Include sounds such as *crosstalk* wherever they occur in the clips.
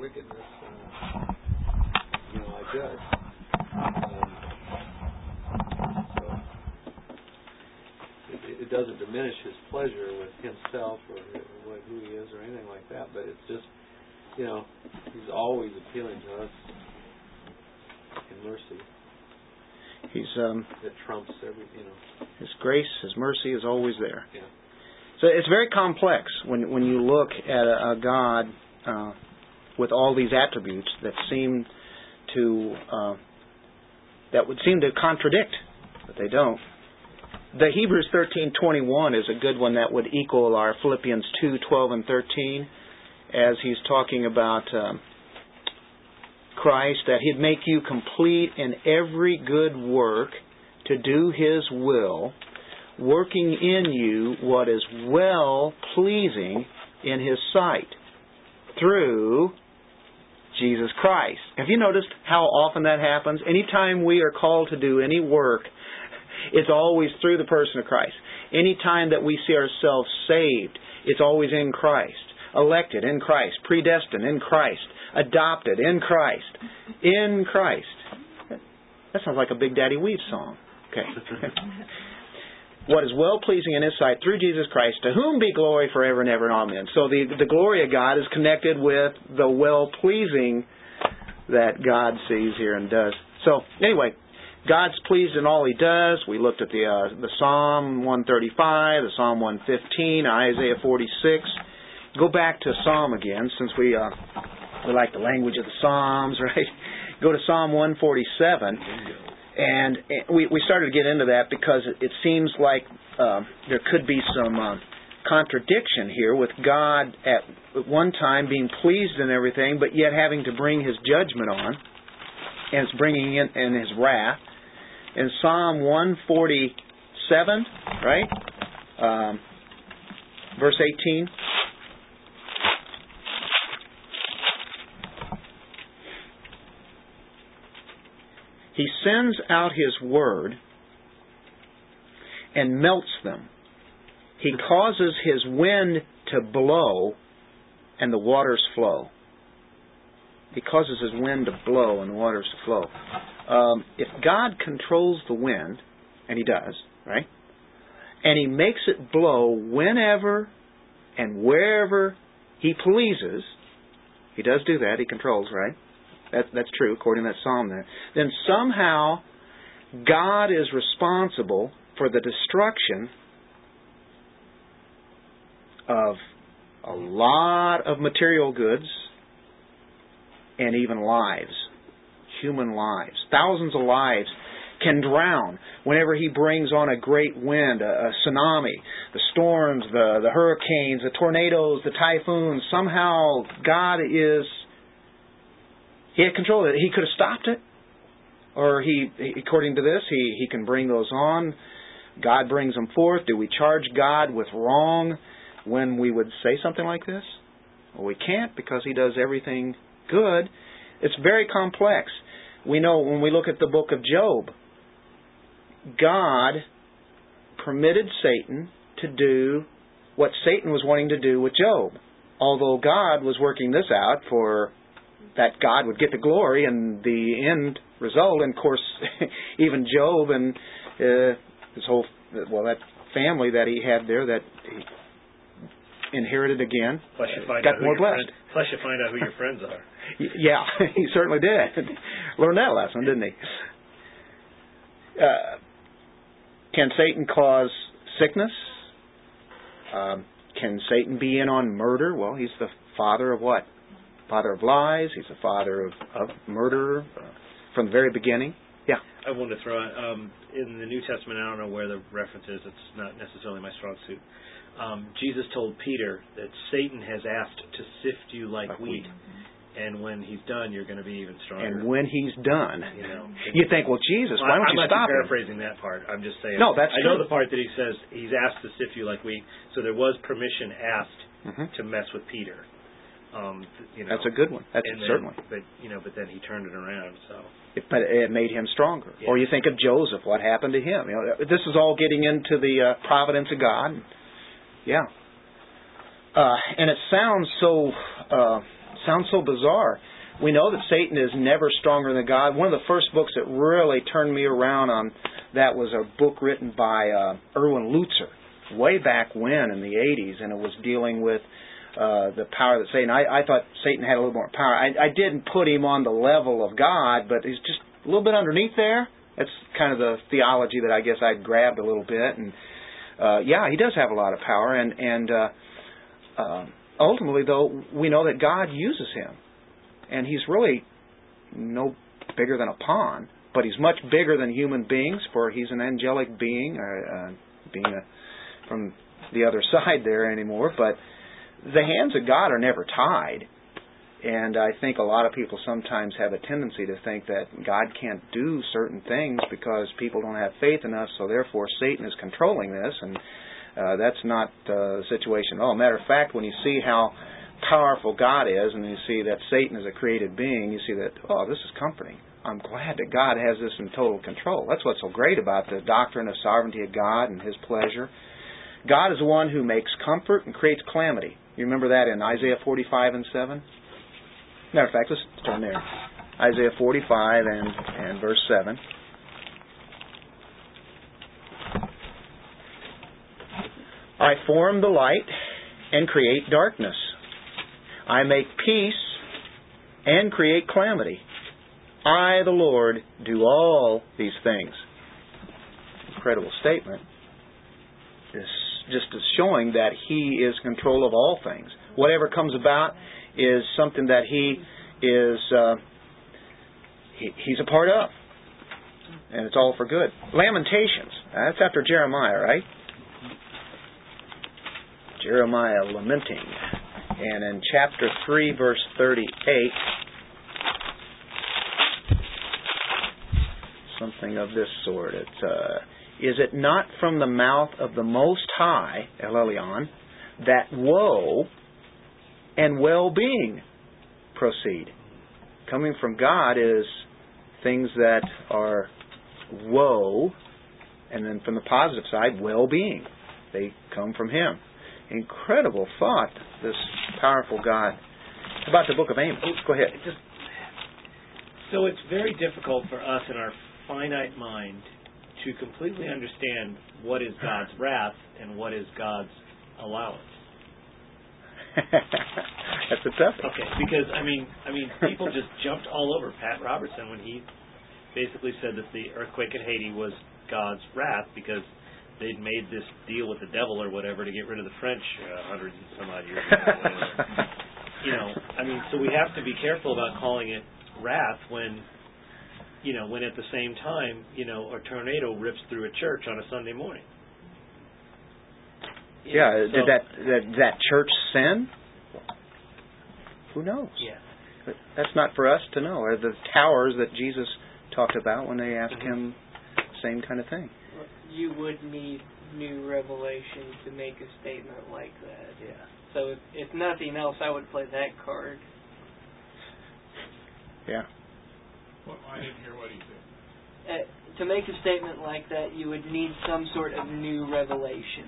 wickedness, uh, you know, I judge. Um, so it, it doesn't diminish his pleasure with himself or what, who he is or anything like that, but it's just, you know, he's always appealing to us in mercy. He's um, that trumps every, you know. His grace, His mercy is always there. Yeah. So it's very complex when when you look at a, a God uh, with all these attributes that seem to uh, that would seem to contradict, but they don't. The Hebrews thirteen twenty one is a good one that would equal our Philippians two twelve and thirteen, as he's talking about. Um, Christ that He'd make you complete in every good work to do His will, working in you what is well pleasing in His sight through Jesus Christ. Have you noticed how often that happens? Anytime we are called to do any work, it's always through the person of Christ. Anytime that we see ourselves saved, it's always in Christ. Elected in Christ, predestined in Christ, adopted in Christ. In Christ. That sounds like a Big Daddy Weave song. Okay. *laughs* what is well pleasing in His sight through Jesus Christ, to whom be glory forever and ever. Amen. So the the glory of God is connected with the well pleasing that God sees here and does. So anyway, God's pleased in all He does. We looked at the uh, the Psalm 135, the Psalm 115, Isaiah 46. Go back to Psalm again, since we uh, we like the language of the Psalms, *laughs* right? Go to Psalm 147, and we we started to get into that because it seems like uh, there could be some uh, contradiction here with God at one time being pleased in everything, but yet having to bring His judgment on, and it's bringing in, His wrath. In Psalm 147, right, um, verse 18. He sends out His word and melts them. He causes His wind to blow and the waters flow. He causes His wind to blow and the waters to flow. Um, if God controls the wind, and He does, right? And He makes it blow whenever and wherever He pleases, He does do that, He controls, right? That, that's true, according to that psalm there. Then somehow God is responsible for the destruction of a lot of material goods and even lives, human lives. Thousands of lives can drown whenever he brings on a great wind, a, a tsunami, the storms, the, the hurricanes, the tornadoes, the typhoons. Somehow God is he had control of it. He could have stopped it, or he, according to this, he he can bring those on. God brings them forth. Do we charge God with wrong when we would say something like this? Well, we can't because He does everything good. It's very complex. We know when we look at the book of Job, God permitted Satan to do what Satan was wanting to do with Job. Although God was working this out for that God would get the glory and the end result. And of course, *laughs* even Job and uh, his whole well that family that he had there that he inherited again plus you find got out more blessed. Friend, plus you find out who your friends are. *laughs* yeah, *laughs* he certainly did. Learned that lesson, didn't he? Uh, can Satan cause sickness? Um, can Satan be in on murder? Well, he's the father of what? Father of lies. He's a father of, of murder uh, from the very beginning. Yeah. I wanted to throw out um, in the New Testament. I don't know where the reference is. It's not necessarily my strong suit. Um, Jesus told Peter that Satan has asked to sift you like, like wheat. And when he's done, you're going to be even stronger. And when he's done, you know, you think, well, Jesus, well, why don't I'm you not stop paraphrasing him? that part. I'm just saying. No, that's I true. know the part that he says he's asked to sift you like wheat. So there was permission asked mm-hmm. to mess with Peter. Um, you know, That's a good one. That's then, certainly. But you know, but then he turned it around. So. It, but it made him stronger. Yeah. Or you think of Joseph, what happened to him? You know, this is all getting into the uh, providence of God. Yeah. Uh, and it sounds so uh, sounds so bizarre. We know that Satan is never stronger than God. One of the first books that really turned me around on that was a book written by uh, Erwin Lutzer way back when in the 80s, and it was dealing with uh, the power that Satan. I, I thought Satan had a little more power. I, I didn't put him on the level of God, but he's just a little bit underneath there. That's kind of the theology that I guess I grabbed a little bit, and uh, yeah, he does have a lot of power, and and uh, uh, ultimately, though, we know that God uses him, and he's really no bigger than a pawn, but he's much bigger than human beings, for he's an angelic being, uh, uh, being a, from the other *laughs* side there anymore. But the hands of God are never tied. And I think a lot of people sometimes have a tendency to think that God can't do certain things because people don't have faith us, so therefore Satan is controlling this. And uh, that's not uh, the situation at all. Matter of fact, when you see how powerful God is and you see that Satan is a created being, you see that, oh, this is comforting. I'm glad that God has this in total control. That's what's so great about the doctrine of sovereignty of God and His pleasure. God is the one who makes comfort and creates calamity. You remember that in Isaiah 45 and 7? Matter of fact, let's turn there. Isaiah 45 and, and verse 7. I form the light and create darkness. I make peace and create calamity. I, the Lord, do all these things. Incredible statement. Just is showing that He is control of all things. Whatever comes about is something that He is uh, he, He's a part of, and it's all for good. Lamentations. That's after Jeremiah, right? Jeremiah lamenting, and in chapter three, verse thirty-eight. Something of this sort. It's uh, is it not from the mouth of the Most High, El Elyon, that woe and well-being proceed? Coming from God is things that are woe, and then from the positive side, well-being. They come from Him. Incredible thought, this powerful God. About the book of Amos. Go ahead. Just, so it's very difficult for us in our finite mind to completely understand what is God's wrath and what is God's allowance. *laughs* That's a tough. Okay, because I mean, I mean, people just jumped all over Pat Robertson when he basically said that the earthquake in Haiti was God's wrath because they'd made this deal with the devil or whatever to get rid of the French uh, hundreds and some odd years ago. *laughs* you know, I mean, so we have to be careful about calling it wrath when you know, when at the same time, you know, a tornado rips through a church on a Sunday morning. You yeah, know, did so- that, that that church sin? Who knows? Yeah. But that's not for us to know. Or the towers that Jesus talked about when they asked Mhm. him, same kind of thing. You would need new revelation to make a statement like that. Yeah. So if, if nothing else, I would play that card. Yeah. Well, I didn't hear what he said. Uh, to make a statement like that, you would need some sort of new revelation.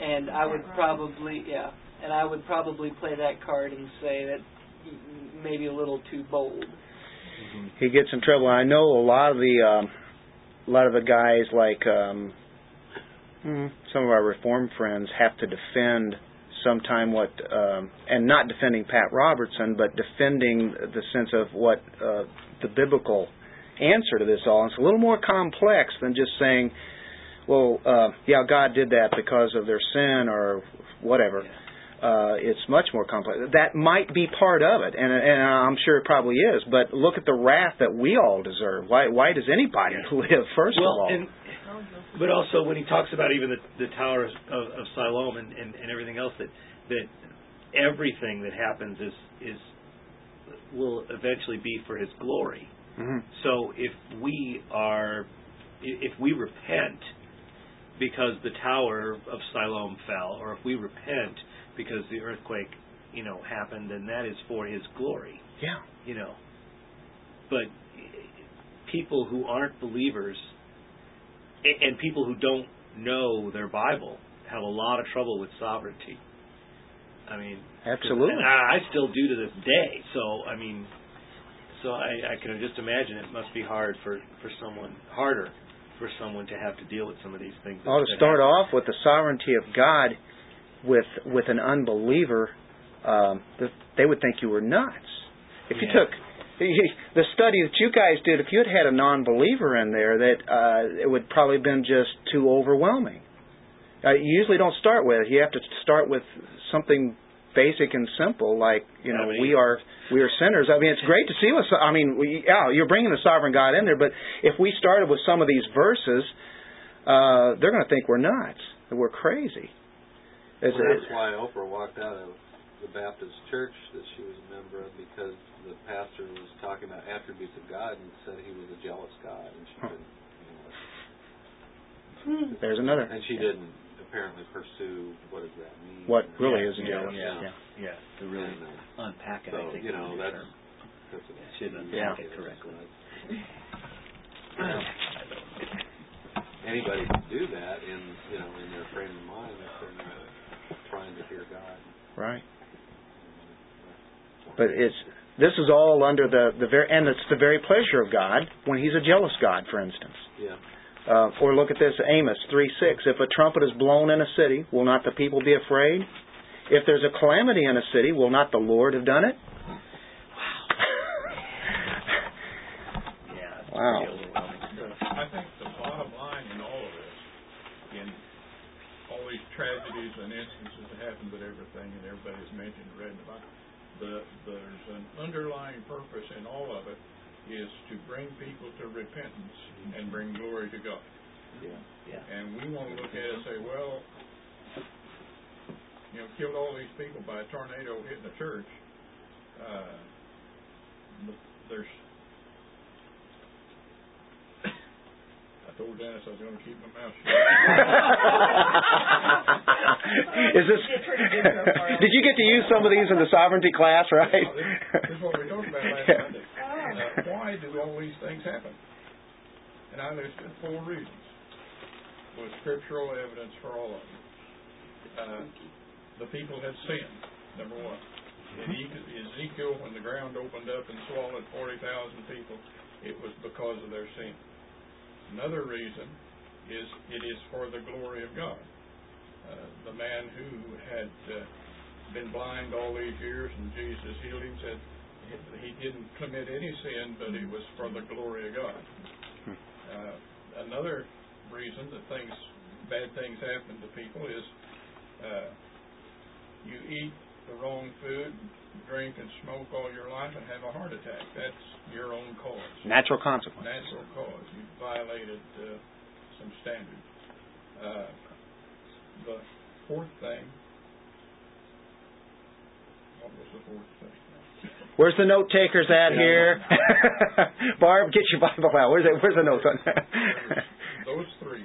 And I would probably, yeah, and I would probably play that card and say that maybe a little too bold. He gets in trouble. I know a lot of the um, a lot of the guys like um, hmm, some of our reform friends have to defend sometime what um, and not defending Pat Robertson, but defending the sense of what uh, the biblical answer to this all. It's a little more complex than just saying, "Well, uh, yeah, God did that because of their sin or whatever." Uh, it's much more complex. That might be part of it, and, and I'm sure it probably is. But look at the wrath that we all deserve. Why? Why does anybody *laughs* live? First well, of all, and but also when he talks about even the, the Tower of, of Siloam and, and, and everything else that that everything that happens is is will eventually be for his glory. Mhm. So if we are if we repent because the Tower of Siloam fell, or if we repent because the earthquake, you know, happened, then that is for his glory yeah, you know. But people who aren't believers and people who don't know their Bible have a lot of trouble with sovereignty. I mean, Absolutely. and I, I still do to this day. So I mean, so I, I can just imagine it must be hard for for someone harder for someone to have to deal with some of these things. Oh, to start happen. off with the sovereignty of God, with with an unbeliever, um, th- they would think you were nuts. If you took *laughs* the study that you guys did, if you had had a non-believer in there, that uh, it would probably have been just too overwhelming. Uh, you usually don't start with it. You have to start with something basic and simple, like you know, I mean- we are we are sinners. I mean, it's great to see what I mean. We, yeah, you're bringing the sovereign God in there, but if we started with some of these verses, uh, they're going to think we're nuts, that we're crazy. Well, that's why Oprah walked out of the Baptist church that she was a member of because the pastor was talking about attributes of God and said he was a jealous God, and she Huh. didn't. You know, there's another. and she didn't apparently pursue what does that mean. What really Yeah, is a yeah, jealous. yeah. Yeah, to really and, uh, unpack it. so I think you know be a that's term. that's what Should unpack Yeah. it correctly. *coughs* Anybody can do that in you know in their frame of mind if they're not trying to hear God. Right. But it's this is all under the the very and it's the very pleasure of God when He's a jealous God, for instance. Yeah. Uh, or look at this, Amos three six. If a trumpet is blown in a city, will not the people be afraid? If there's a calamity in a city, will not the Lord have done it? Yeah. Wow. pretty overwhelming stuff. I think the bottom line in all of this, in all these tragedies and instances that happen with everything, and everybody's mentioned and read in the Bible, the, there's an underlying purpose in all of it is to bring people to repentance and bring glory to God. Yeah. Yeah. And we want to look at it and say, well, you know, killed all these people by a tornado hitting a church. Uh, there's. I told Dennis I was going to keep my mouth shut. *laughs* is this? *laughs* did you get to use some of these in the sovereignty class, right? This, is what we talked about last Yeah. Sunday. *laughs* Uh, why do all these things happen? And I listed four reasons with scriptural evidence for all of them. Uh, the people had sinned, number one. In Ezekiel, when the ground opened up and swallowed 40,000 people, it was because of their sin. Another reason is it is for the glory of God. Uh, the man who had uh, been blind all these years and Jesus healed him said he didn't commit any sin, but it was for the glory of God. Uh, another reason that things, bad things happen to people is uh, you eat the wrong food, drink and smoke all your life, and have a heart attack. That's your own cause Natural consequence. natural cause. You violated uh, some standards. Uh, the fourth thing. What was the fourth thing? Where's the note takers at here? *laughs* Barb, get your Bible out. Where's it? Where's the note? on? *laughs* That? Those three.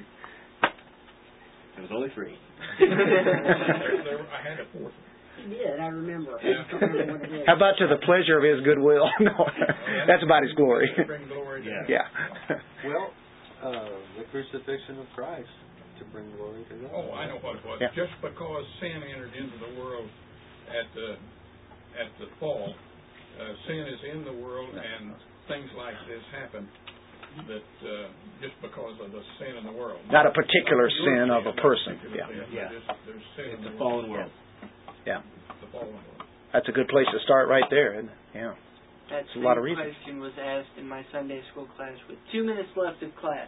It was only three. There, there, I had a fourth one. He did, I remember. Yeah. just remember what it is. How about to the pleasure of His goodwill? *laughs* no, that's about His glory. Glory Yeah. Yeah. Well, uh, the crucifixion of Christ to bring glory to God. Oh, I know what it was. Yeah. Just because sin entered into the world at the at the fall, uh, sin is in the world, and things like this happen. That uh, just because of the sin in the world, Not a particular sin of a person. Yeah. Yeah. just There's sin in the a fallen world. Yeah. The fallen world. That's a good place to start right there. Isn't it? Yeah. That's a lot of same reasons. question was asked in my Sunday school class with two minutes left of class.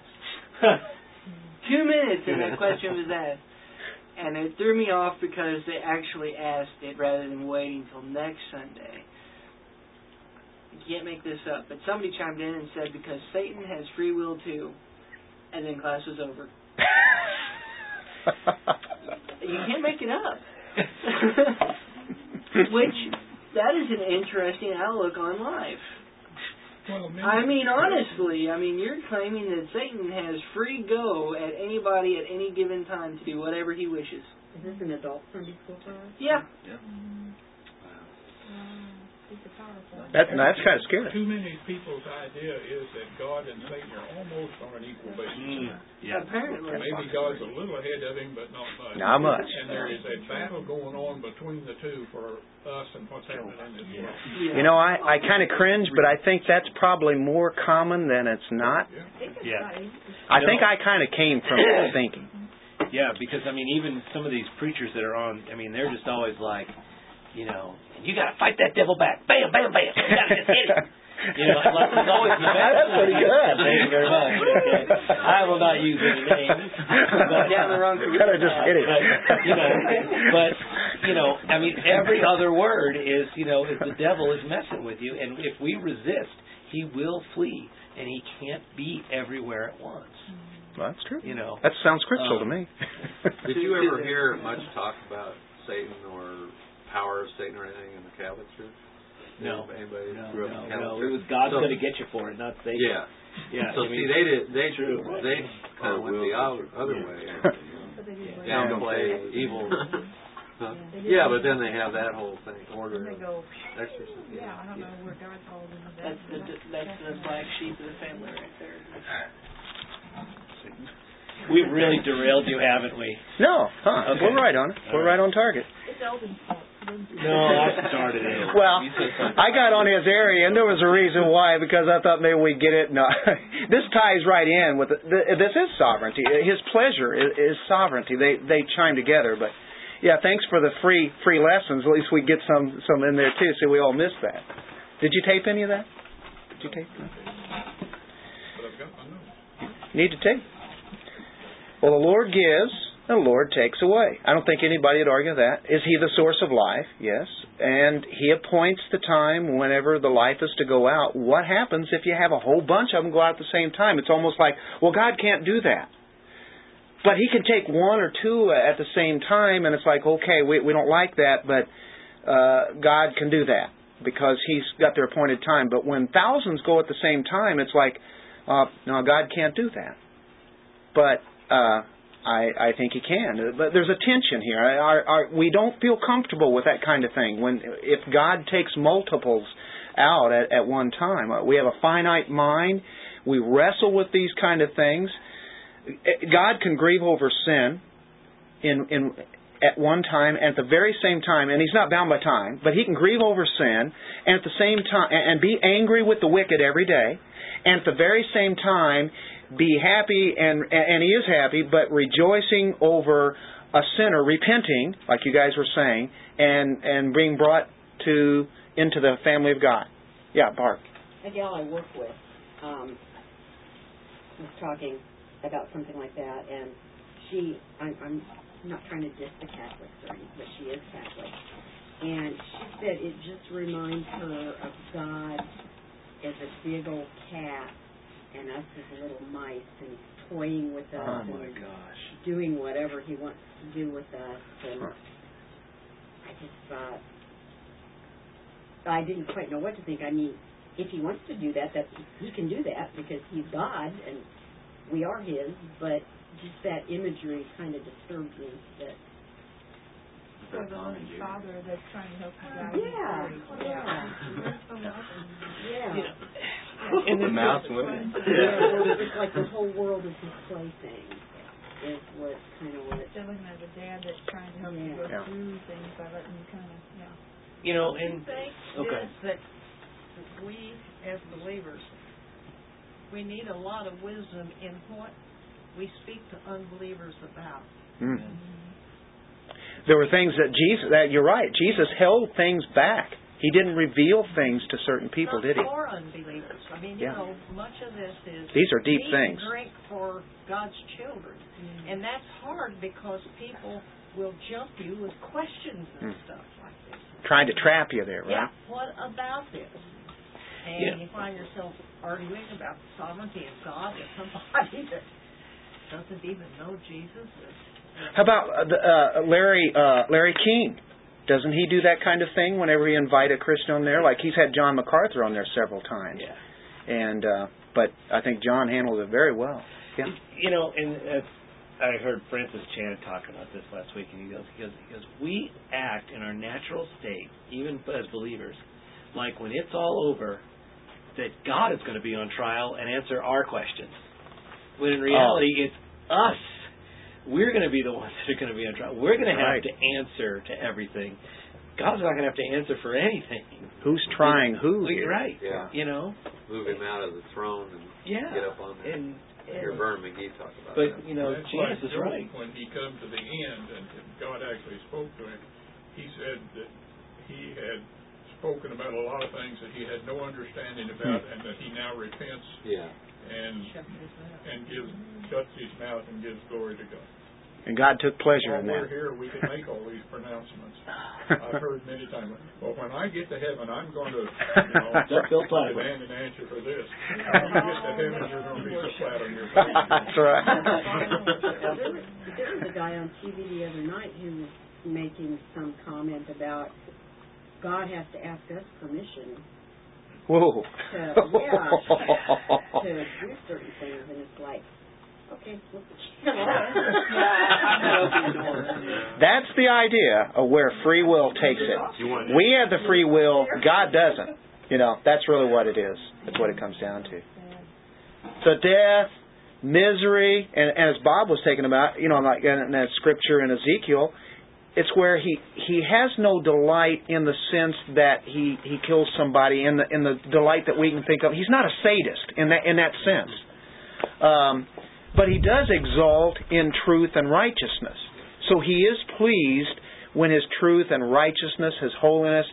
*laughs* two minutes, and that question was asked. And it threw me off because they actually asked it rather than waiting till next Sunday. You can't make this up, but somebody chimed in and said because Satan has free will too, and then class was over. *laughs* You can't make it up. *laughs* Which that is an interesting outlook on life. Well, I mean, honestly, I mean, you're claiming that Satan has free go at anybody at any given time to do whatever he wishes. Is this an adult Sunday school class? Yeah. Mm. That, that's kind of scary. Too many people's idea is that God and Satan are almost on an equal basis. Mm, yeah. Apparently. Maybe God's a little ahead of him, but not much. Not much. And there is a battle going on between the two for us and what's happening in this world. Yeah. You know, I, I kind of cringe, but I think that's probably more common than it's not. Yeah. I think I kind of came from that thinking. Yeah, because I mean, even some of these preachers that are on, I mean, they're just always like, you know, you got to fight that devil back. Bam, bam, bam. You got to just hit him. You know, like it's always the best. That's pretty good. Thank you very much. Okay. *laughs* I will not use any names. But, Down the wrong You gotta just hit it. But, you know, but you know, I mean, every other word is, you know, if the devil is messing with you, and if we resist, he will flee, and he can't be everywhere at once. Well, that's true. You know, That sounds scriptural to Um, me. Did you ever hear much talk about Satan or power of Satan or anything in the Catholic Church? No. Anybody no, grew up no, in Catholic no, Church? it was God's So- going to get you for it, not Satan. Yeah. yeah. So I mean, see, they did. They True. They oh, kind of went the other, other way. *laughs* *laughs* Yeah. Downplay evil. Huh? Yeah, but then they have that whole thing, order, of exorcism. Yeah, I don't know where God falls into that. That's the that's the black sheep of the family right there. We've really derailed you, haven't we? No, huh? Okay. We're right on. We're right on target. It's Eldon's fault. No, I *laughs* started it. Well, You said something. I got on his area, and there was a reason why because I thought maybe we'd get it. No, *laughs* this ties right in with the, the, this is sovereignty. His pleasure is, is sovereignty. They they chime together. But yeah, thanks for the free free lessons. At least we get some some in there too, so we all missed that. Did you tape any of that? Did you tape? that? I've got my notes. Need to tape. Well, the Lord gives, and the Lord takes away. I don't think anybody would argue that. Is He the source of life? Yes. And He appoints the time whenever the life is to go out. What happens if you have a whole bunch of them go out at the same time? It's almost like, well, God can't do that. But He can take one or two at the same time, and it's like, okay, we, we don't like that, but uh, God can do that because He's got their appointed time. But when thousands go at the same time, it's like, uh, no, God can't do that. But uh, I, I think He can. But there's a tension here. Our, our, we don't feel comfortable with that kind of thing. When if God takes multiples out at, at one time, we have a finite mind. We wrestle with these kind of things. God can grieve over sin in in at one time at the very same time and he's not bound by time but he can grieve over sin and at the same time and be angry with the wicked every day and at the very same time be happy and and he is happy but rejoicing over a sinner repenting like you guys were saying and and being brought to into the family of God. Yeah Barb A gal I work with um, was talking about something like that, and she, I'm, I'm not trying to diss the Catholics or anything, but she is Catholic, and she said it just reminds her of God as a big old cat and us as little mice, and he's toying with us oh my and gosh doing whatever he wants to do with us, and Huh. I just thought I didn't quite know what to think. I mean, if he wants to do that, that he can do that because he's God and we are his. But just that imagery kind of disturbed me. That For the father that's trying to help you guys. yeah, yeah, yeah. You and The mouse and women. yeah. It's like the whole world is his plaything. Is what kind of what. Still him as a dad that's trying to help you go Yeah. through things by letting you kind of, yeah. you know, and Okay. is that we, as believers, we need a lot of wisdom in what we speak to unbelievers about. Mm. There were things that Jesus, that you're right, Jesus held things back. He didn't reveal things to certain people, did he? For unbelievers. I mean, Yeah. you know, much of this is These are deep eat things. and drink for God's children. Mm. And that's hard because people will jump you with questions and Mm. stuff like this. Trying to trap you there, Yeah, right? what about this? And Yeah. you find yourself arguing about the sovereignty of God with somebody *laughs* that doesn't even know Jesus. How about uh, the, uh, Larry uh, Larry King? Doesn't he do that kind of thing whenever he invite a Christian on there? Like he's had John MacArthur on there several times, yeah. and uh, but I think John handled it very well. Yeah. You know, and uh, I heard Francis Chan talk about this last week, and he goes, he goes, he goes, we act in our natural state, even as believers, like when it's all over, that God is going to be on trial and answer our questions. When in reality, it's us. We're going to be the ones that are going to be on trial. We're going to have Right. to answer to everything. God's not going to have to answer for anything. Who's trying who? Well. You're right. Yeah. You know. Move him out of the throne and Yeah. get up on that. And, I hear and Vern McGee talk about but that. you know, That's Jesus is right. When he come to the end and and God actually spoke to him, he said that he had spoken about a lot of things that he had no understanding about hmm. and that he now repents Yeah. and and gives shuts his mouth and gives glory to God. And God took pleasure While in that. we're that. here, we can make all these pronouncements. I've *laughs* heard many times, well, when I get to heaven, I'm going to, you know, That's Bill Platt. demand an answer for this. *laughs* When you get to heaven, you're going to be so flat on your *laughs* face. That's right. there, was, there was a guy on TV the other night who was making some comment about God has to ask us permission Whoa. to, yeah, to do certain things, and it's like, okay, *laughs* That's the idea of where free will takes it. We have the free will, God doesn't. You know, that's really what it is. That's what it comes down to. So death, misery, and, and as Bob was taking about, you know, like in that scripture in Ezekiel, it's where he he has no delight in the sense that he he kills somebody in the in the delight that we can think of. He's not a sadist in that in that sense. Um, but he does exalt in truth and righteousness. So he is pleased when his truth and righteousness, his holiness,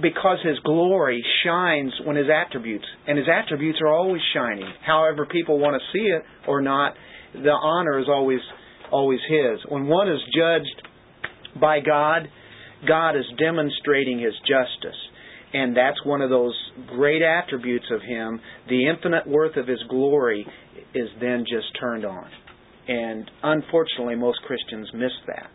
because his glory shines when his attributes, and his attributes are always shining. However people want to see it or not, the honor is always always his. When one is judged by God, God is demonstrating his justice. And that's one of those great attributes of him. The infinite worth of his glory is then just turned on. And unfortunately, most Christians miss that.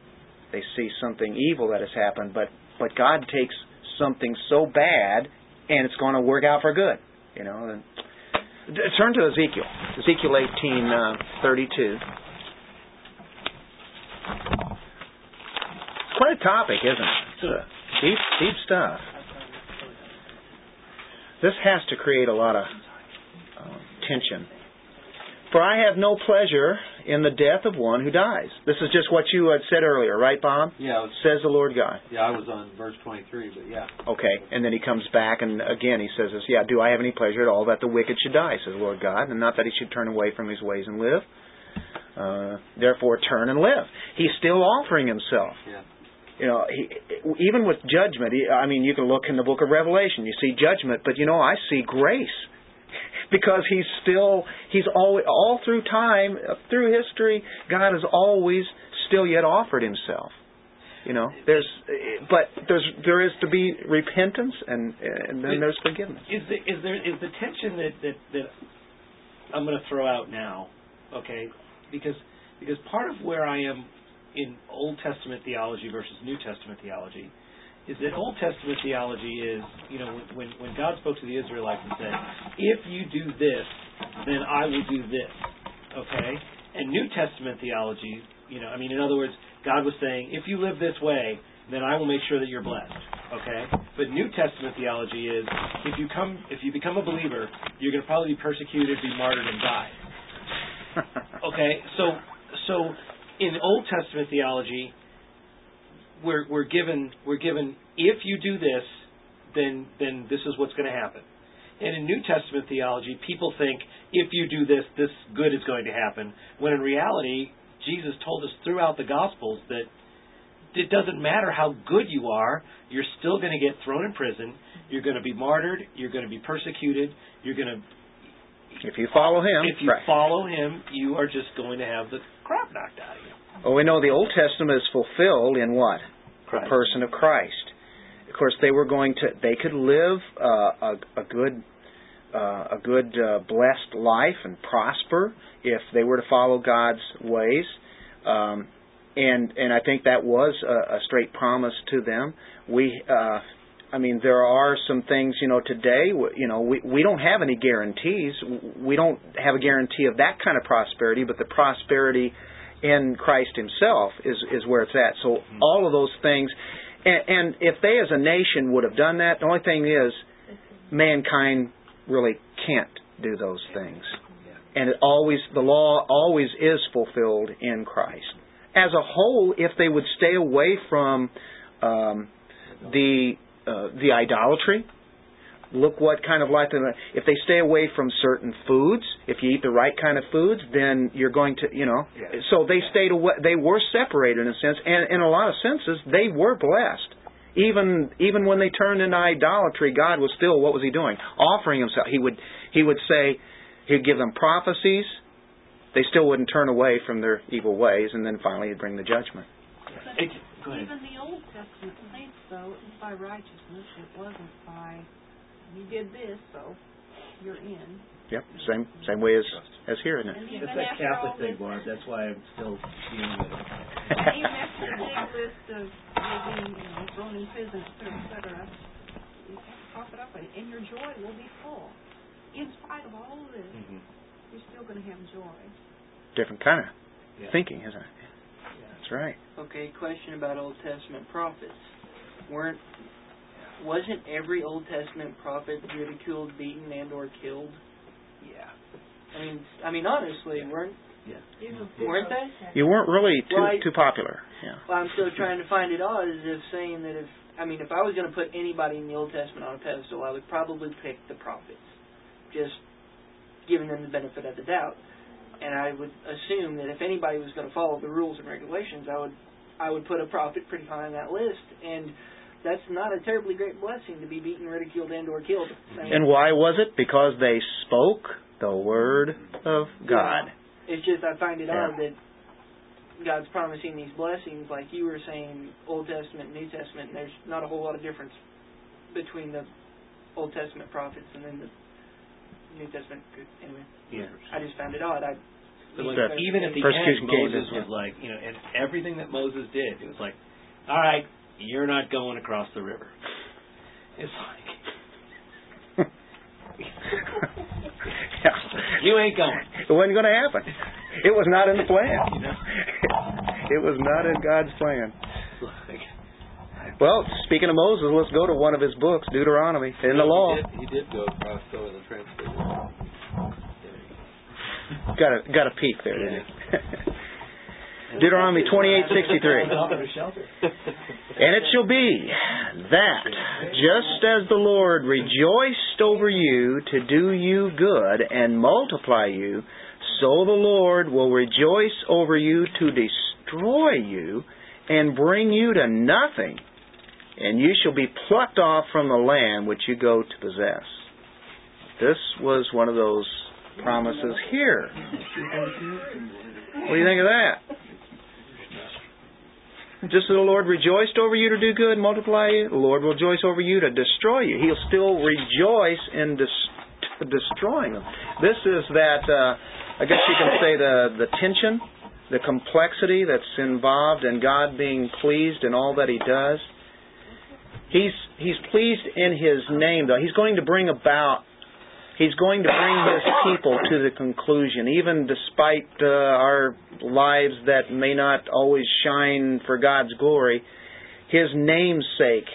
They see something evil that has happened, but, but God takes something so bad and it's going to work out for good. You know, and turn to Ezekiel. Ezekiel eighteen uh, thirty-two. It's quite a topic, isn't it? Deep, deep stuff. This has to create a lot of uh, tension. For I have no pleasure in the death of one who dies. This is just what you had said earlier, right, Bob? Yeah, was, Says the Lord God. yeah, I was on verse 23, but yeah. Okay, and then he comes back and again he says this, yeah, do I have any pleasure at all that the wicked should die, says the Lord God, and not that he should turn away from his ways and live. Uh, therefore turn and live. He's still offering himself. Yeah. You know, he, even with judgment, he, I mean, you can look in the book of Revelation, you see judgment, but you know, I see grace. Because he's still, he's always, all through time, through history, God has always still yet offered himself. You know, there's, but there's there is to be repentance and and then there's forgiveness. Is the, is there is the tension that that, that I'm going to throw out now, okay? Because because part of where I am in Old Testament theology versus New Testament theology is that Old Testament theology is you know when when, God spoke to the Israelites and said, if you do this, then I will do this, okay? And New Testament theology, you know, I mean, in other words, God was saying, if you live this way, then I will make sure that you're blessed. Okay? But New Testament theology is if you come if you become a believer, you're gonna probably be persecuted, be martyred, and die. *laughs* Okay? So so in Old Testament theology we're we're given we're given if you do this, then then this is what's gonna happen. And in New Testament theology, people think if you do this, this good is going to happen. When in reality, Jesus told us throughout the Gospels that it doesn't matter how good you are, you're still going to get thrown in prison. You're going to be martyred. You're going to be persecuted. You're going to, If you follow him, if you right. follow him, you are just going to have the crap knocked out of you. Well, we know the Old Testament is fulfilled in what? The person of Christ. Of course, they were going to. They could live uh, a, a good, uh, a good uh, blessed life and prosper if they were to follow God's ways. Um, and and I think that was a, a straight promise to them. We. Uh, I mean, there are some things, you know, today, you know, we, we don't have any guarantees. We don't have a guarantee of that kind of prosperity, but the prosperity in Christ Himself is is where it's at. So all of those things, And, and if they as a nation would have done that, the only thing is, mankind really can't do those things. And it always, the law always is fulfilled in Christ. As a whole, if they would stay away from um, the uh, the idolatry, look what kind of life they live. If they stay away from certain foods, if you eat the right kind of foods, then you're going to, you know. Yeah. So they stayed away. They were separated in a sense, and in a lot of senses, they were blessed. Even even when they turned into idolatry, God was still what was He doing? Offering Himself. He would He would say He'd give them prophecies. They still wouldn't turn away from their evil ways, and then finally He'd bring the judgment. Hey, go ahead. Even the Old Testament saints, though, it was by righteousness. It wasn't by you did this, so you're in. Yep, same same way as as here, isn't it? And It's that after Catholic thing, this, Barb. That's why I'm still dealing with it. even after the big list of you being, you know, thrown in prison, et cetera, et cetera, you have to cough it up, and, and your joy will be full. In spite of all of this, Mm-hmm. you're still going to have joy. Different kind of Yeah. thinking, isn't it? That's right. Okay, question about Old Testament prophets. Weren't wasn't every Old Testament prophet ridiculed, beaten, and or killed? Yeah. I mean, I mean honestly, weren't yeah. weren't they? You weren't really too Well, I- too popular. Yeah. Well, I'm still trying to find it odd as if saying that if I mean, if I was going to put anybody in the Old Testament on a pedestal, I would probably pick the prophets, just giving them the benefit of the doubt. And I would assume that if anybody was going to follow the rules and regulations, I would I would put a prophet pretty high on that list. And that's not a terribly great blessing to be beaten, ridiculed, and or killed. I mean, And why was it? Because they spoke the word of God. It's just I find it Yeah. odd that God's promising these blessings, like you were saying, Old Testament, New Testament. And there's not a whole lot of difference between the Old Testament prophets and then the New Testament. Anyway, Yeah. I just found it odd. I So like, even at the end, Moses in, was like, you know, and everything that Moses did, it was like, all right, you're not going across the river. It's like, yeah. *laughs* you ain't going. It wasn't going to happen. It was not in the plan. You know? *laughs* It was not in God's plan. Like, Well, speaking of Moses, let's go to one of his books, Deuteronomy, in the law. He did, he did go across over the transfiguration. Got a got a peek there, didn't he? Deuteronomy twenty eight sixty three. *laughs* And it shall be that just as the Lord rejoiced over you to do you good and multiply you, so the Lord will rejoice over you to destroy you and bring you to nothing, and you shall be plucked off from the land which you go to possess. This was one of those promises here. What do you think of that? Just as the Lord rejoiced over you to do good and multiply you, the Lord will rejoice over you to destroy you. He'll still rejoice in destroying them. This is that, uh, I guess you can say, the, the tension, the complexity that's involved in God being pleased in all that He does. He's, he's pleased in His name, though. He's going to bring about He's going to bring his people to the conclusion, even despite uh, our lives that may not always shine for God's glory. His namesake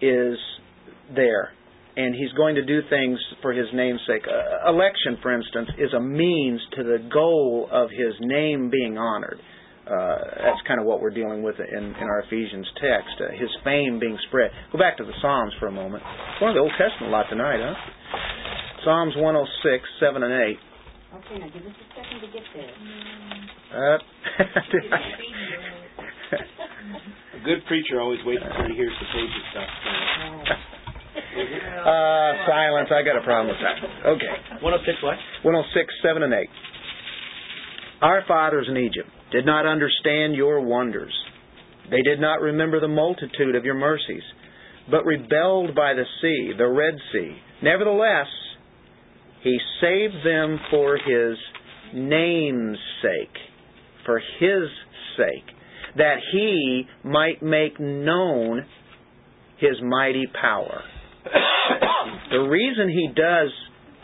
is there, and he's going to do things for his namesake. Uh, election, for instance, is a means to the goal of his name being honored. Uh, that's kind of what we're dealing with in, in our Ephesians text. Uh, his fame being spread. Go back to the Psalms for a moment. One of the Old Testament a lot tonight, huh? Psalms 106, 7 and 8. Okay, now give us a second to get there. Uh, *laughs* a good preacher always waits until he hears the pages stop. uh, silence. I got a problem with that. Okay. 106 what? 106, 7 and 8. Our fathers in Egypt did not understand your wonders. They did not remember the multitude of your mercies, but rebelled by the sea, the Red Sea. Nevertheless, he saved them for his name's sake, for his sake, that he might make known his mighty power. the reason he does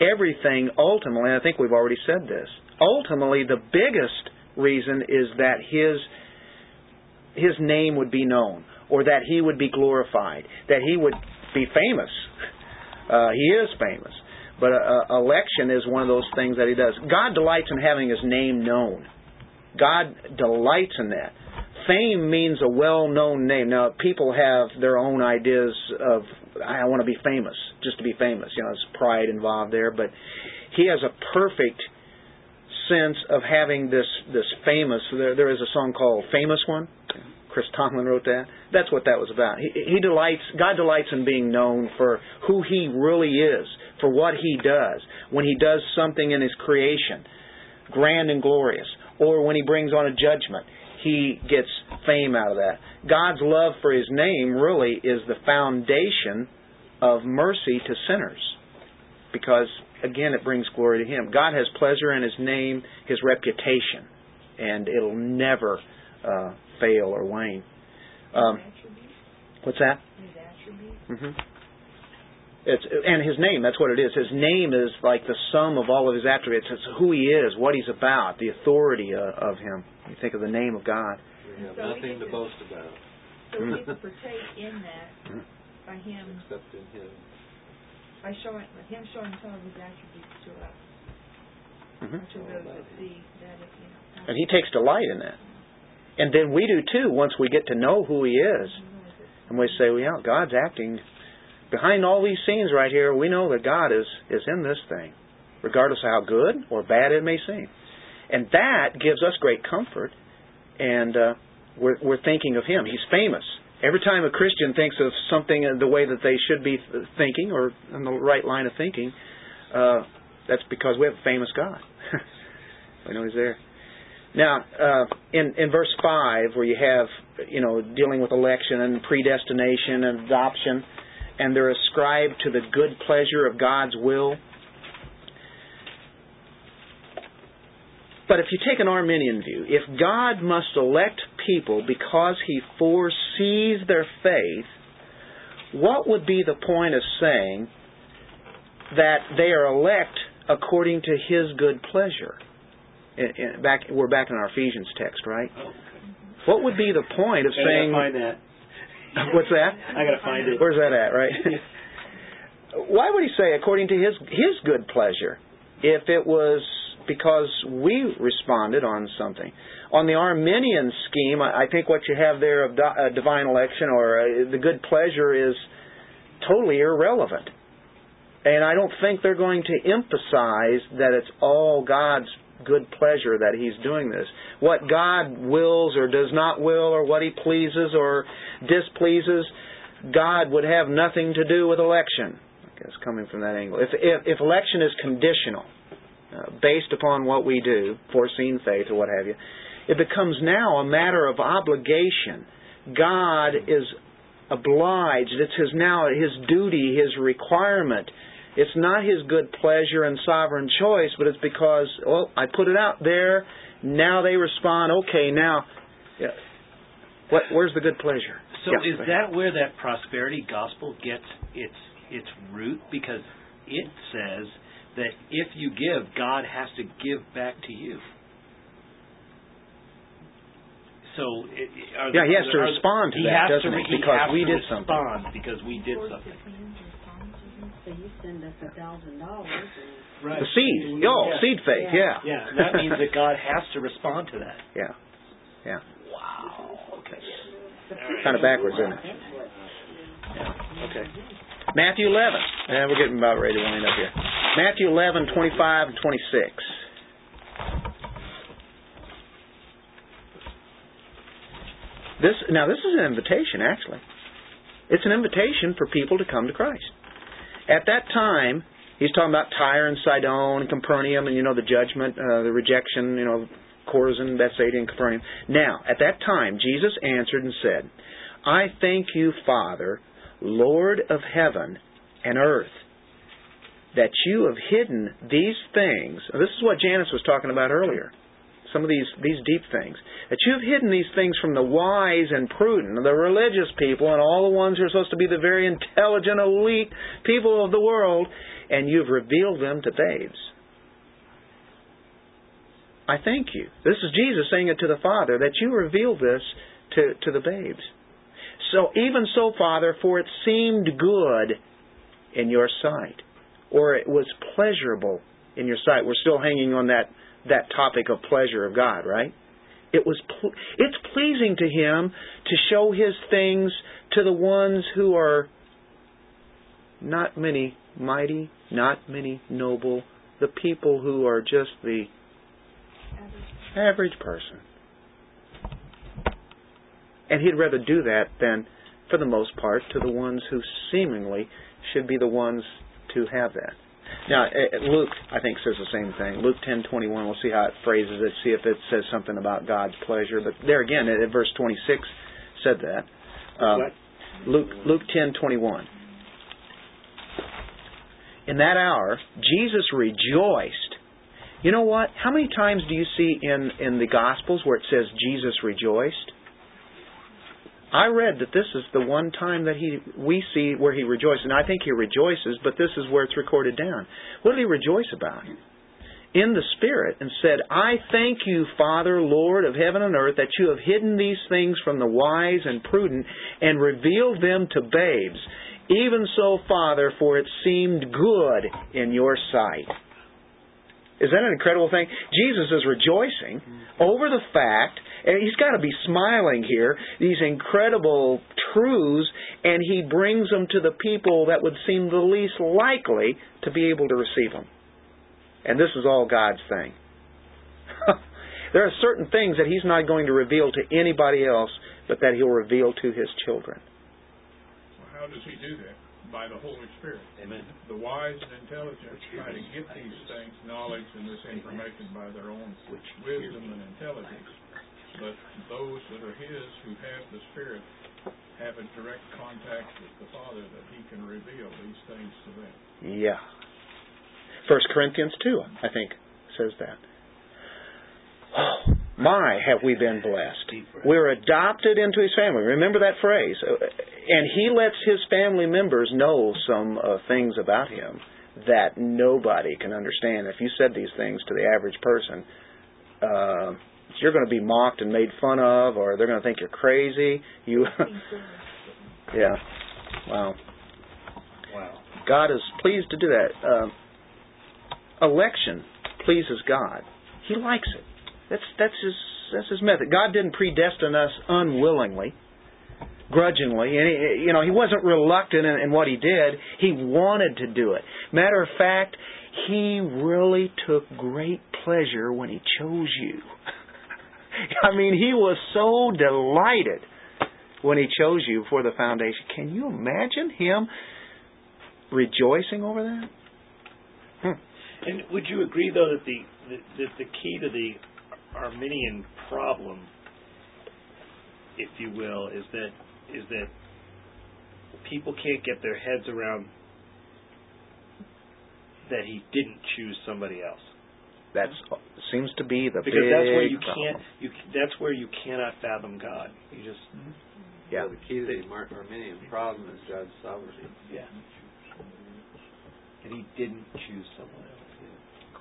everything ultimately, I think we've already said this, ultimately the biggest reason is that his his name would be known. or that he would be glorified, that he would be famous. Uh, he is famous. But uh, election is one of those things that he does. God delights in having his name known. God delights in that. Fame means a well known name. Now, people have their own ideas of, I want to be famous, just to be famous. You know, there's pride involved there. But he has a perfect sense of having this this famous. There, there is a song called "Famous One." Chris Tomlin wrote that. That's what that was about. He, he delights. God delights in being known for who He really is, for what He does when He does something in His creation, grand and glorious, or when He brings on a judgment. He gets fame out of that. God's love for His name really is the foundation of mercy to sinners, because again, it brings glory to Him. God has pleasure in His name, His reputation, and it'll never uh, fail or wane. Um, what's that? Mm-hmm. It's and His name. That's what it is. His name is like the sum of all of His attributes. It's who He is, what He's about, the authority uh, of Him. You think of the name of God. We have So nothing get to to- boast about So we get to partake in that by him, except in Him. by showing, by him showing some of his attributes to us, Mm-hmm. to those that see that, you know. And He takes delight in that. And then we do too once we get to know who He is. And we say, well, yeah, God's acting behind all these scenes right here. We know that God is is in this thing, regardless of how good or bad it may seem, and that gives us great comfort. And uh, we're we're thinking of Him. He's famous. Every time a Christian thinks of something the way that they should be thinking, or in the right line of thinking, uh, that's because we have a famous God. *laughs* we know He's there. Now, uh, in in verse five, where you have you know dealing with election and predestination and adoption, and they're ascribed to the good pleasure of God's will. But if you take an Arminian view, if God must elect people because He foresees their faith, what would be the point of saying that they are elect according to His good pleasure? Back, we're back in our Ephesians text, right? What would be the point of saying? *laughs* What's that? I gotta find it. Where's that at, right? *laughs* Why would he say according to his his good pleasure if it was because we responded on something? On the Arminian scheme, I I think what you have there of uh, divine election or uh, the good pleasure is totally irrelevant. And I don't think they're going to emphasize that it's all God's good pleasure that He's doing this. What God wills or does not will, or what He pleases or displeases, God would have nothing to do with election. I guess coming from that angle. If if, if election is conditional, uh, based upon what we do, foreseen faith or what have you, it becomes now a matter of obligation. God is obliged. It's his now his duty, his requirement. It's not his good pleasure and sovereign choice, but it's because well, I put it out there. Now they respond. Okay, now, yeah. what? Where's the good pleasure? So Yeah, is that where that prosperity gospel gets its its root? Because it says that if you give, God has to give back to you. So it, Yeah, he has to respond to he that, has doesn't to, he? Because has we to did something. respond because we did something. So you send us a thousand dollars Right. The seed. Oh, Yeah. seed faith. Yeah. Yeah, that means that God has to respond to that. *laughs* Yeah. Yeah. Wow. Okay. Kind of backwards, isn't it? Okay. Matthew 11. And we're getting about ready to wind up here. Matthew 11, 25 and 26. This now this is an invitation actually. It's an invitation for people to come to Christ. At that time, he's talking about Tyre and Sidon and Capernaum and you know the judgment, uh, the rejection, you know, Chorazin, Bethsaida and Capernaum. Now, at that time, Jesus answered and said, I thank you, Father, Lord of heaven and earth, that you have hidden these things. This is what Janice was talking about earlier. Some of these these deep things that you have hidden these things from the wise and prudent, the religious people, and all the ones who are supposed to be the very intelligent elite people of the world, and you've revealed them to babes. I thank you. This is Jesus saying it to the Father that you reveal this to to the babes. so even so, Father, for it seemed good in your sight, or it was pleasurable in your sight. We're still hanging on that that topic of pleasure of God, right? It was it's pleasing to him to show his things to the ones who are not many mighty, not many noble, the people who are just the average person. And he'd rather do that than, for the most part, to the ones who seemingly should be the ones to have that. Now, uh, Luke, I think, says the same thing. Luke ten twenty one. We'll see how it phrases it. See if it says something about God's pleasure. But there again, at verse twenty six, said that. Um, Luke Luke ten twenty one. In that hour, Jesus rejoiced. You know what? How many times do you see in in the Gospels where it says Jesus rejoiced? I read that this is the one time that he we see where he rejoiced, and I think he rejoices, but this is where it's recorded down. What did he rejoice about? In the Spirit, and said, I thank you, Father, Lord of heaven and earth, that you have hidden these things from the wise and prudent and revealed them to babes. Even so, Father, for it seemed good in your sight. Is that an incredible thing? Jesus is rejoicing over the fact and he's got to be smiling here, these incredible truths, and he brings them to the people that would seem the least likely to be able to receive them. And this is all God's thing. *laughs* there are certain things that he's not going to reveal to anybody else, but that he'll reveal to his children. Well, how does he do that? By the Holy Spirit. Amen. The wise and intelligent try to get these things, knowledge and this information by their own wisdom and intelligence. But those that are His who have the Spirit have a direct contact with the Father that He can reveal these things to them. Yeah. First Corinthians 2, I think, says that. Oh, *sighs* my, have we been blessed. We're adopted into His family. Remember that phrase. And He lets His family members know some uh, things about Him that nobody can understand. If you said these things to the average person, uh, you're going to be mocked and made fun of, or they're going to think you're crazy. You, *laughs* yeah, wow, wow. God is pleased to do that. Uh, election pleases God. He likes it. That's that's his that's his method. God didn't predestine us unwillingly, grudgingly, and he, you know he wasn't reluctant in, in what he did. He wanted to do it. Matter of fact, he really took great pleasure when he chose you. *laughs* *laughs* I mean, he was so delighted when he chose you for the foundation. Can you imagine him rejoicing over that? Hmm. And would you agree, though, that the that the key to the Arminian problem, if you will, is that is that people can't get their heads around that he didn't choose somebody else. That seems to be the because big that's where you problem. can't you that's where you cannot fathom God. You just yeah. the key to the Arminian problem is God's sovereignty. Yeah. And he didn't choose someone else.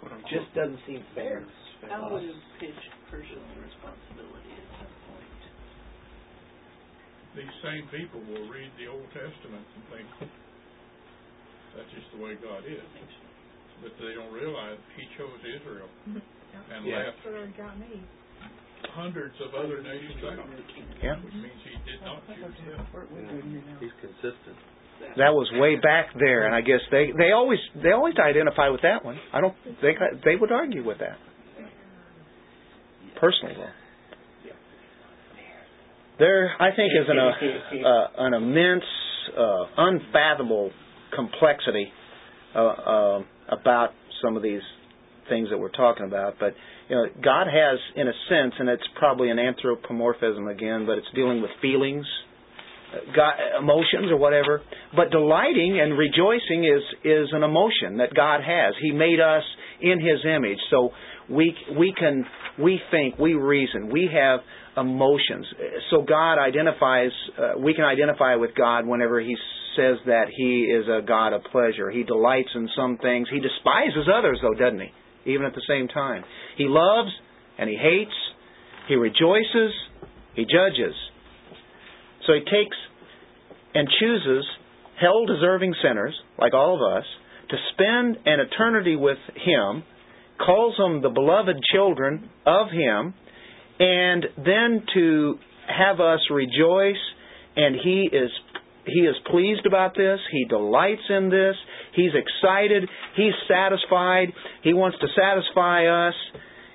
It just doesn't seem fair. How would have pitched personal responsibility at some point? These same people will read the Old Testament and think that's just the way God is. But they don't realize He chose Israel and Yeah. left Sort of got me. hundreds of other nations out, Yeah. which means He did not choose them. He's consistent. That was way back there, and I guess they they always they always identify with that one. I don't they they would argue with that. Personally, though. There, I think, is an uh, uh, an immense, uh, unfathomable complexity uh, uh, about some of these things that we're talking about. But you know, God has, in a sense, and it's probably an anthropomorphism again, but it's dealing with feelings, God, emotions, or whatever. But delighting and rejoicing is is an emotion that God has. He made us in His image, so we we can we think, we reason, we have emotions. So God identifies. Uh, we can identify with God whenever He says that He is a God of pleasure. He delights in some things. He despises others, though, doesn't He? Even at the same time, He loves and He hates. He rejoices. He judges. So He takes and chooses hell deserving sinners, like all of us, to spend an eternity with Him, calls them the beloved children of Him, and then to have us rejoice, and He is he is pleased about this. He delights in this. He's excited. He's satisfied. He wants to satisfy us.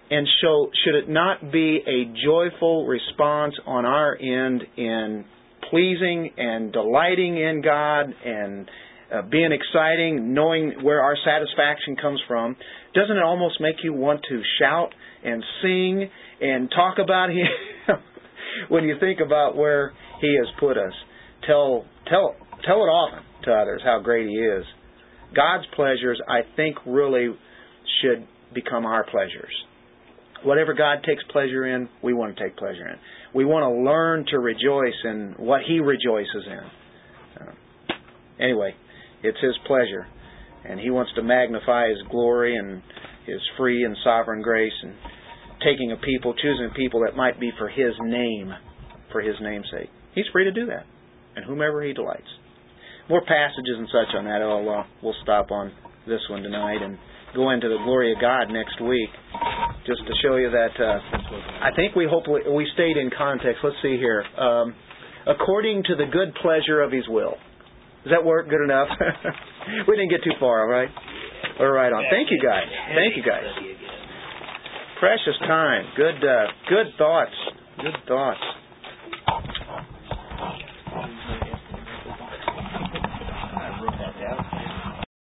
And so, should it not be a joyful response on our end in pleasing and delighting in God and uh, being exciting, knowing where our satisfaction comes from? Doesn't it almost make you want to shout and sing and talk about Him *laughs* when you think about where He has put us? Tell tell tell it often to others how great He is. God's pleasures, I think, really should become our pleasures. Whatever God takes pleasure in, we want to take pleasure in. We want to learn to rejoice in what He rejoices in. Uh, anyway, it's His pleasure, and He wants to magnify His glory and His free and sovereign grace, and taking a people, choosing people that might be for His name, for His name's sake. He's free to do that, and whomever He delights. More passages and such on that. I'll, uh, we'll stop on this one tonight and go into the glory of God next week, just to show you that. Uh, I think we hopefully we stayed in context. Let's see here. Um, according to the good pleasure of His will. Does that work good enough? *laughs* we didn't get too far, all right? All right on. Thank you, guys. Thank you, guys precious time. Good, uh, good thoughts. Good thoughts.